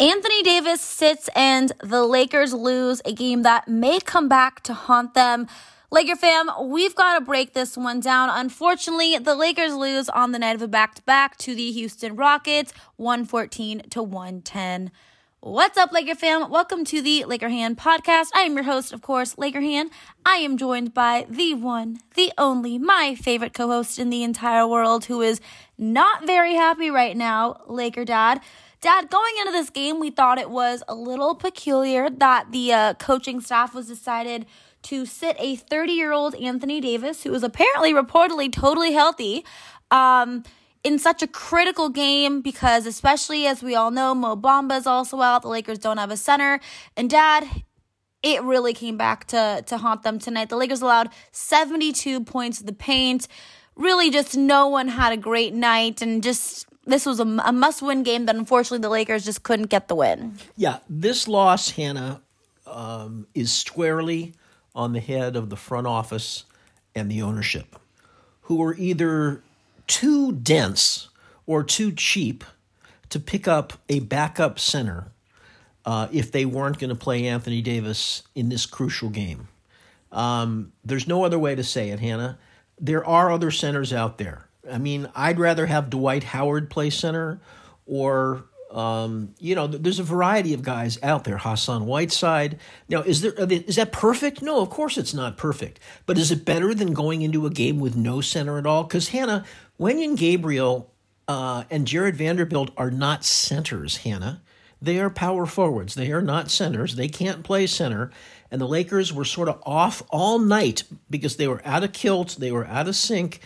Anthony Davis sits and the Lakers lose a game that may come back to haunt them. Laker fam, we've got to break this one down. Unfortunately, the Lakers lose on the night of a back to back to the Houston Rockets, 114 to 110. What's up, Laker fam? Welcome to the Laker Han podcast. I am your host, of course, Laker Han. I am joined by the one, the only, my favorite co host in the entire world who is not very happy right now, Laker Dad. Dad, going into this game, we thought it was a little peculiar that the uh, coaching staff was decided to sit a 30 year old Anthony Davis, who was apparently reportedly totally healthy, um, in such a critical game because, especially as we all know, Mo Bamba is also out. The Lakers don't have a center. And Dad, it really came back to, to haunt them tonight. The Lakers allowed 72 points of the paint. Really, just no one had a great night and just this was a, a must win game that unfortunately the Lakers just couldn't get the win. Yeah, this loss, Hannah, um, is squarely on the head of the front office and the ownership, who are either too dense or too cheap to pick up a backup center uh, if they weren't going to play Anthony Davis in this crucial game. Um, there's no other way to say it, Hannah. There are other centers out there. I mean, I'd rather have Dwight Howard play center or um, you know, there's a variety of guys out there. Hassan Whiteside. Now, is there is that perfect? No, of course it's not perfect. But is it better than going into a game with no center at all? Because Hannah, Wenyen Gabriel uh, and Jarred Vanderbilt are not centers. Hannah, they are power forwards. They are not centers. They can't play center. And the Lakers were sort of off all night because they were out of kilt. They were out of sync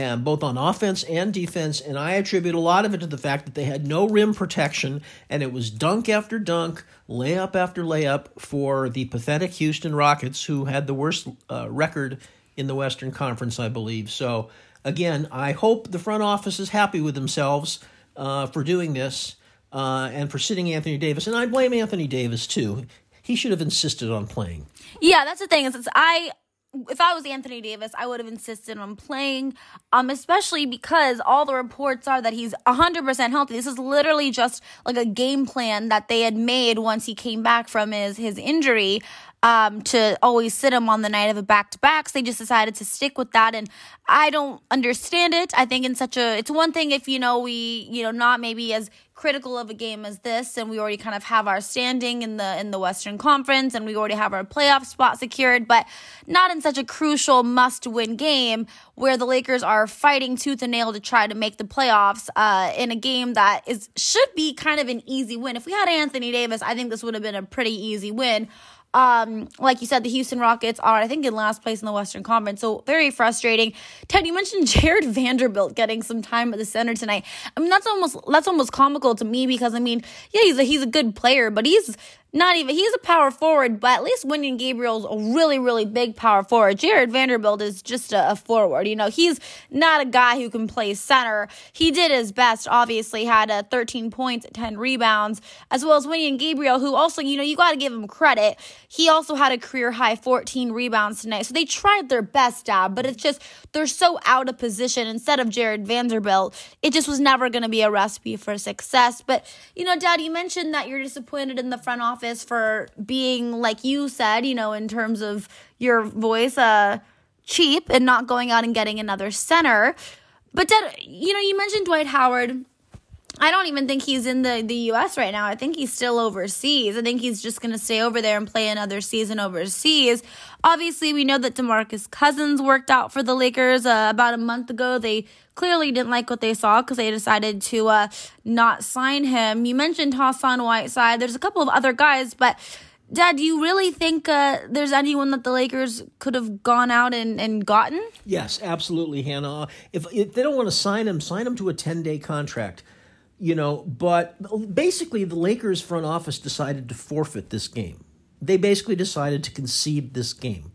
and both on offense and defense. And I attribute a lot of it to the fact that they had no rim protection, and it was dunk after dunk, layup after layup for the pathetic Houston Rockets, who had the worst uh, record in the Western Conference, I believe. So, again, I hope the front office is happy with themselves uh, for doing this uh, and for sitting Anthony Davis. And I blame Anthony Davis, too. He should have insisted on playing. Yeah, that's the thing. Is I if I was Anthony Davis, I would have insisted on playing, um, especially because all the reports are that he's 100% healthy. This is literally just like a game plan that they had made once he came back from his, his injury um, to always sit him on the night of a back to backs. They just decided to stick with that. And I don't understand it. I think in such a, it's one thing if, you know, we, you know, not maybe as critical of a game as this and we already kind of have our standing in the in the Western Conference and we already have our playoff spot secured but not in such a crucial must win game where the Lakers are fighting tooth and nail to try to make the playoffs uh, in a game that is should be kind of an easy win. If we had Anthony Davis I think this would have been a pretty easy win um, like you said, the Houston Rockets are, I think, in last place in the Western Conference. So very frustrating. Ted, you mentioned Jarred Vanderbilt getting some time at the center tonight. I mean, that's almost that's almost comical to me because I mean, yeah, he's a he's a good player, but he's not even he's a power forward, but at least Wenyen Gabriel's a really, really big power forward. Jarred Vanderbilt is just a, a, forward. You know, he's not a guy who can play center. He did his best, obviously, had a uh, 13 points, 10 rebounds, as well as Wenyen Gabriel, who also, you know, you got to give him credit. He also had a career high 14 rebounds tonight. So they tried their best, Dad, but it's just they're so out of position. Instead of Jarred Vanderbilt, it just was never going to be a recipe for success. But, you know, Dad, you mentioned that you're disappointed in the front office office for being like you said, you know, in terms of your voice, uh, cheap and not going out and getting another center. But Dad, you know, you mentioned Dwight Howard. I don't even think he's in the, the US right now. I think he's still overseas. I think he's just going to stay over there and play another season overseas. Obviously, we know that DeMarcus Cousins worked out for the Lakers uh, about a month ago. They clearly didn't like what they saw because they decided to uh, not sign him. You mentioned Hassan Whiteside. There's a couple of other guys, but Dad, do you really think uh, there's anyone that the Lakers could have gone out and, and gotten? Yes, absolutely, Hannah. If, if they don't want to sign him, sign him to a 10 day contract. You know, but basically, the Lakers front office decided to forfeit this game. They basically decided to concede this game.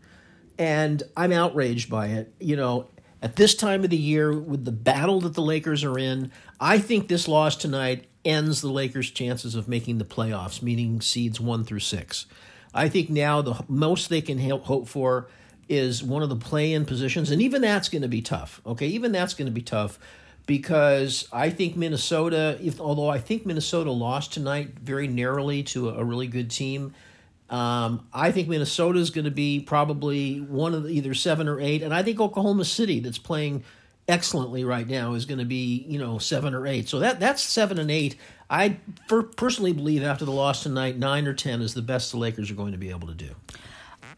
And I'm outraged by it. You know, at this time of the year with the battle that the Lakers are in, I think this loss tonight ends the Lakers' chances of making the playoffs, meaning seeds one through six. I think now the most they can hope for is one of the play in positions, and even that's going to be tough. Okay, even that's going to be tough. Because I think Minnesota, if although I think Minnesota lost tonight very narrowly to a, a really good team, um, I think Minnesota is going to be probably one of the, either seven or eight, and I think Oklahoma City, that's playing excellently right now, is going to be you know seven or eight. So that that's seven and eight. I personally believe after the loss tonight, nine or ten is the best the Lakers are going to be able to do.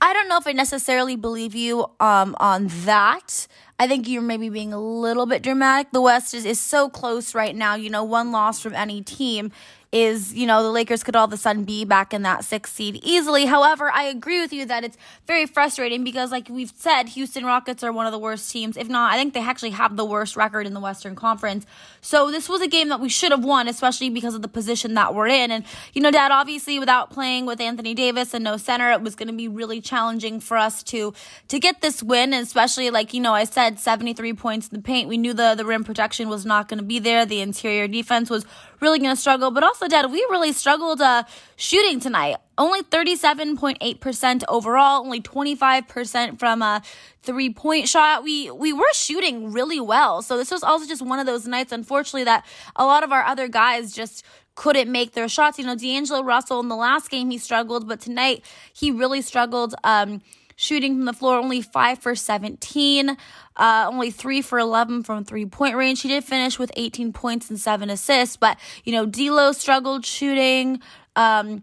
I don't know if I necessarily believe you um, on that. I think you're maybe being a little bit dramatic. The West is, is so close right now. You know, one loss from any team is, you know, the Lakers could all of a sudden be back in that sixth seed easily. However, I agree with you that it's very frustrating because, like we've said, Houston Rockets are one of the worst teams. If not, I think they actually have the worst record in the Western Conference. So this was a game that we should have won, especially because of the position that we're in. And, you know, Dad, obviously without playing with Anthony Davis and no center, it was going to be really challenging for us to, to get this win. Especially, like, you know, I said 73 points in the paint. We knew the, the rim protection was not going to be there. The interior defense was really going to struggle. But also, Dad, we really struggled uh, shooting tonight. Only 37.8% overall, only 25% from a three point shot. We, we were shooting really well. So this was also just one of those nights, unfortunately, that a lot of our other guys just couldn't make their shots. You know, D'Angelo Russell in the last game, he struggled, but tonight he really struggled. Um, shooting from the floor, only 5 for 17, uh, only 3 for 11 from three point range. He did finish with 18 points and 7 assists, but, you know, D'Lo struggled shooting. Um,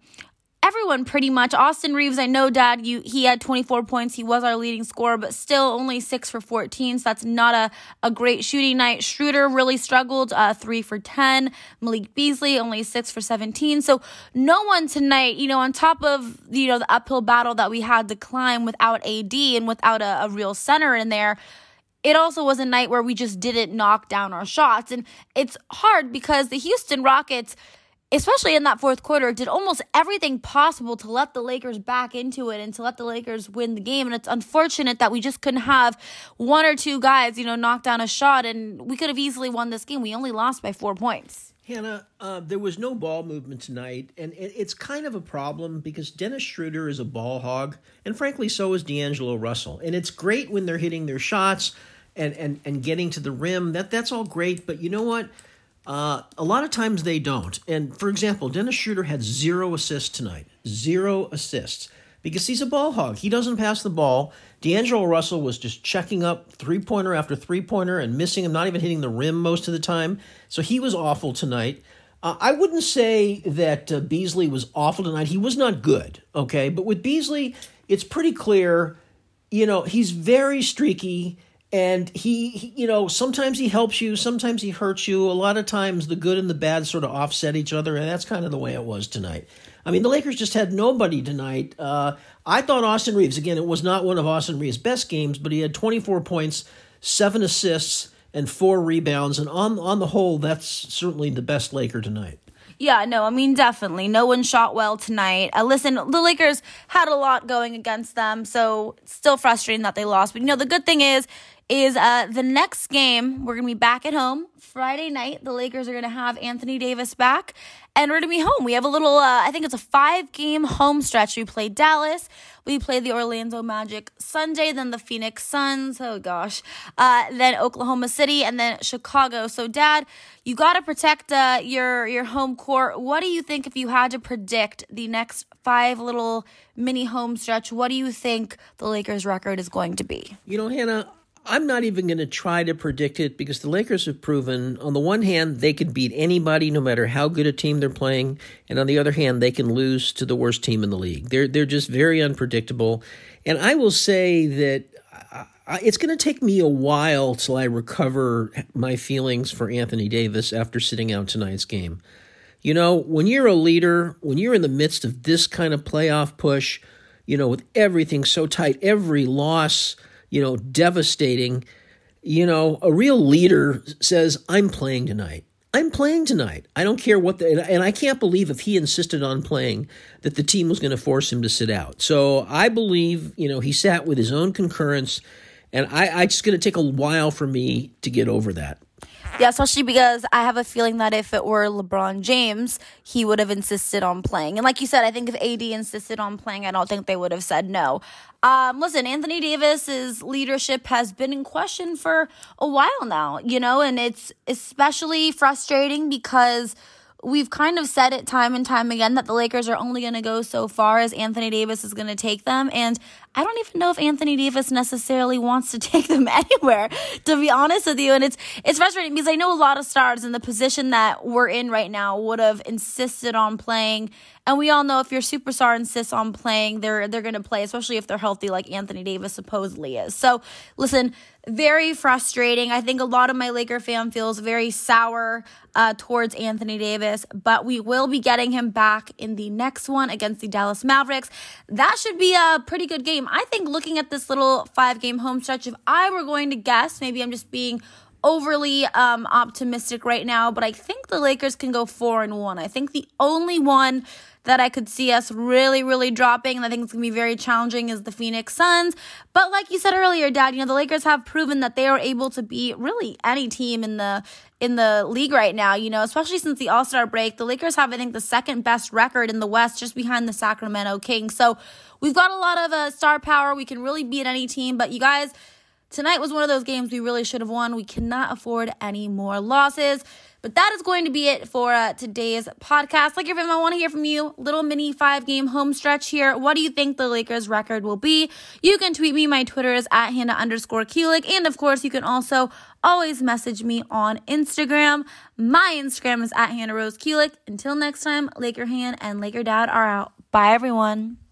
everyone pretty much. Austin Reaves, I know, Dad, you he had 24 points. He was our leading scorer, but still only six for 14. So that's not a, a great shooting night. Schroeder really struggled, uh, three for 10. Malik Beasley only six for 17. So no one tonight, you know, on top of you know the uphill battle that we had to climb without AD and without a, a real center in there it also was a night where we just didn't knock down our shots. And it's hard because the Houston Rockets, especially in that fourth quarter, did almost everything possible to let the Lakers back into it and to let the Lakers win the game. And it's unfortunate that we just couldn't have one or two guys, you know, knock down a shot, and we could have easily won this game. We only lost by four points. Hannah, uh, there was no ball movement tonight, and it's kind of a problem because Dennis Schroeder is a ball hog, and frankly, so is D'Angelo Russell. And it's great when they're hitting their shots and, and, and getting to the rim. That that's all great, but you know what? Uh, a lot of times they don't. And for example, Dennis Schroeder had zero assists tonight. Zero assists. Because he's a ball hog. He doesn't pass the ball. D'Angelo Russell was just checking up three pointer after three pointer and missing him, not even hitting the rim most of the time. So he was awful tonight. Uh, I wouldn't say that uh, Beasley was awful tonight. He was not good, okay? But with Beasley, it's pretty clear, you know, he's very streaky and he, he, you know sometimes he helps you sometimes he hurts you a lot of times the good and the bad sort of offset each other and that's kind of the way it was tonight i mean the lakers just had nobody tonight uh, i thought austin reaves again it was not one of austin reaves best games but he had 24 points seven assists and four rebounds and on on the whole that's certainly the best laker tonight yeah, no, I mean, definitely. No one shot well tonight. Uh, listen, the Lakers had a lot going against them, so still frustrating that they lost. But, you know, the good thing is, is uh, the next game. We're going to be back at home Friday night. The Lakers are going to have Anthony Davis back, and we're going to be home. We have a little, uh, I think it's a five game home stretch. We play Dallas, we play the Orlando Magic Sunday, then the Phoenix Suns. Oh gosh, uh, then Oklahoma City, and then Chicago. So, Dad, you got to protect uh, your your home court. What do you think if you had to predict the next five little mini home stretch? What do you think the Lakers' record is going to be? You know, Hannah. I'm not even going to try to predict it because the Lakers have proven, on the one hand, they can beat anybody no matter how good a team they're playing, and on the other hand, they can lose to the worst team in the league. They're they're just very unpredictable, and I will say that I, it's going to take me a while till I recover my feelings for Anthony Davis after sitting out tonight's game. You know, when you're a leader, when you're in the midst of this kind of playoff push, you know, with everything so tight, every loss you know, devastating. You know, a real leader says, I'm playing tonight. I'm playing tonight. I don't care what the, and I can't believe if he insisted on playing that the team was going to force him to sit out. So I believe, you know, he sat with his own concurrence, and I, I just going to take a while for me to get over that. Yeah, especially because I have a feeling that if it were LeBron James, he would have insisted on playing. And like you said, I think if AD insisted on playing, I don't think they would have said no. Um, listen, Anthony Davis's leadership has been in question for a while now, you know, and it's especially frustrating because we've kind of said it time and time again that the Lakers are only going to go so far as Anthony Davis is going to take them. And I don't even know if Anthony Davis necessarily wants to take them anywhere, to be honest with you. And it's, it's frustrating because I know a lot of stars in the position that we're in right now would have insisted on playing. And we all know if your superstar insists on playing, they're, they're going to play, especially if they're healthy like Anthony Davis supposedly is. So listen, very frustrating. I think a lot of my Laker fan feels very sour uh, towards Anthony Davis, but we will be getting him back in the next one against the Dallas Mavericks. That should be a pretty good game. I think looking at this little five game home stretch, if I were going to guess, maybe I'm just being overly um, optimistic right now, but I think the Lakers can go four and one. I think the only one that I could see us really, really dropping, and I think it's gonna be very challenging, is the Phoenix Suns. But like you said earlier, Dad, you know the Lakers have proven that they are able to beat really any team in the in the league right now. You know, especially since the All Star break, the Lakers have I think the second best record in the West, just behind the Sacramento Kings. So we've got a lot of uh, star power. We can really beat any team. But you guys. Tonight was one of those games we really should have won. We cannot afford any more losses. But that is going to be it for uh, today's podcast. Like, if I want to hear from you, little mini five game home stretch here. What do you think the Lakers record will be? You can tweet me. My Twitter is at Hannah underscore Kulik. And of course, you can also always message me on Instagram. My Instagram is at Hannah Rose Kulik. Until next time, Laker Han and Laker Dad are out. Bye, everyone.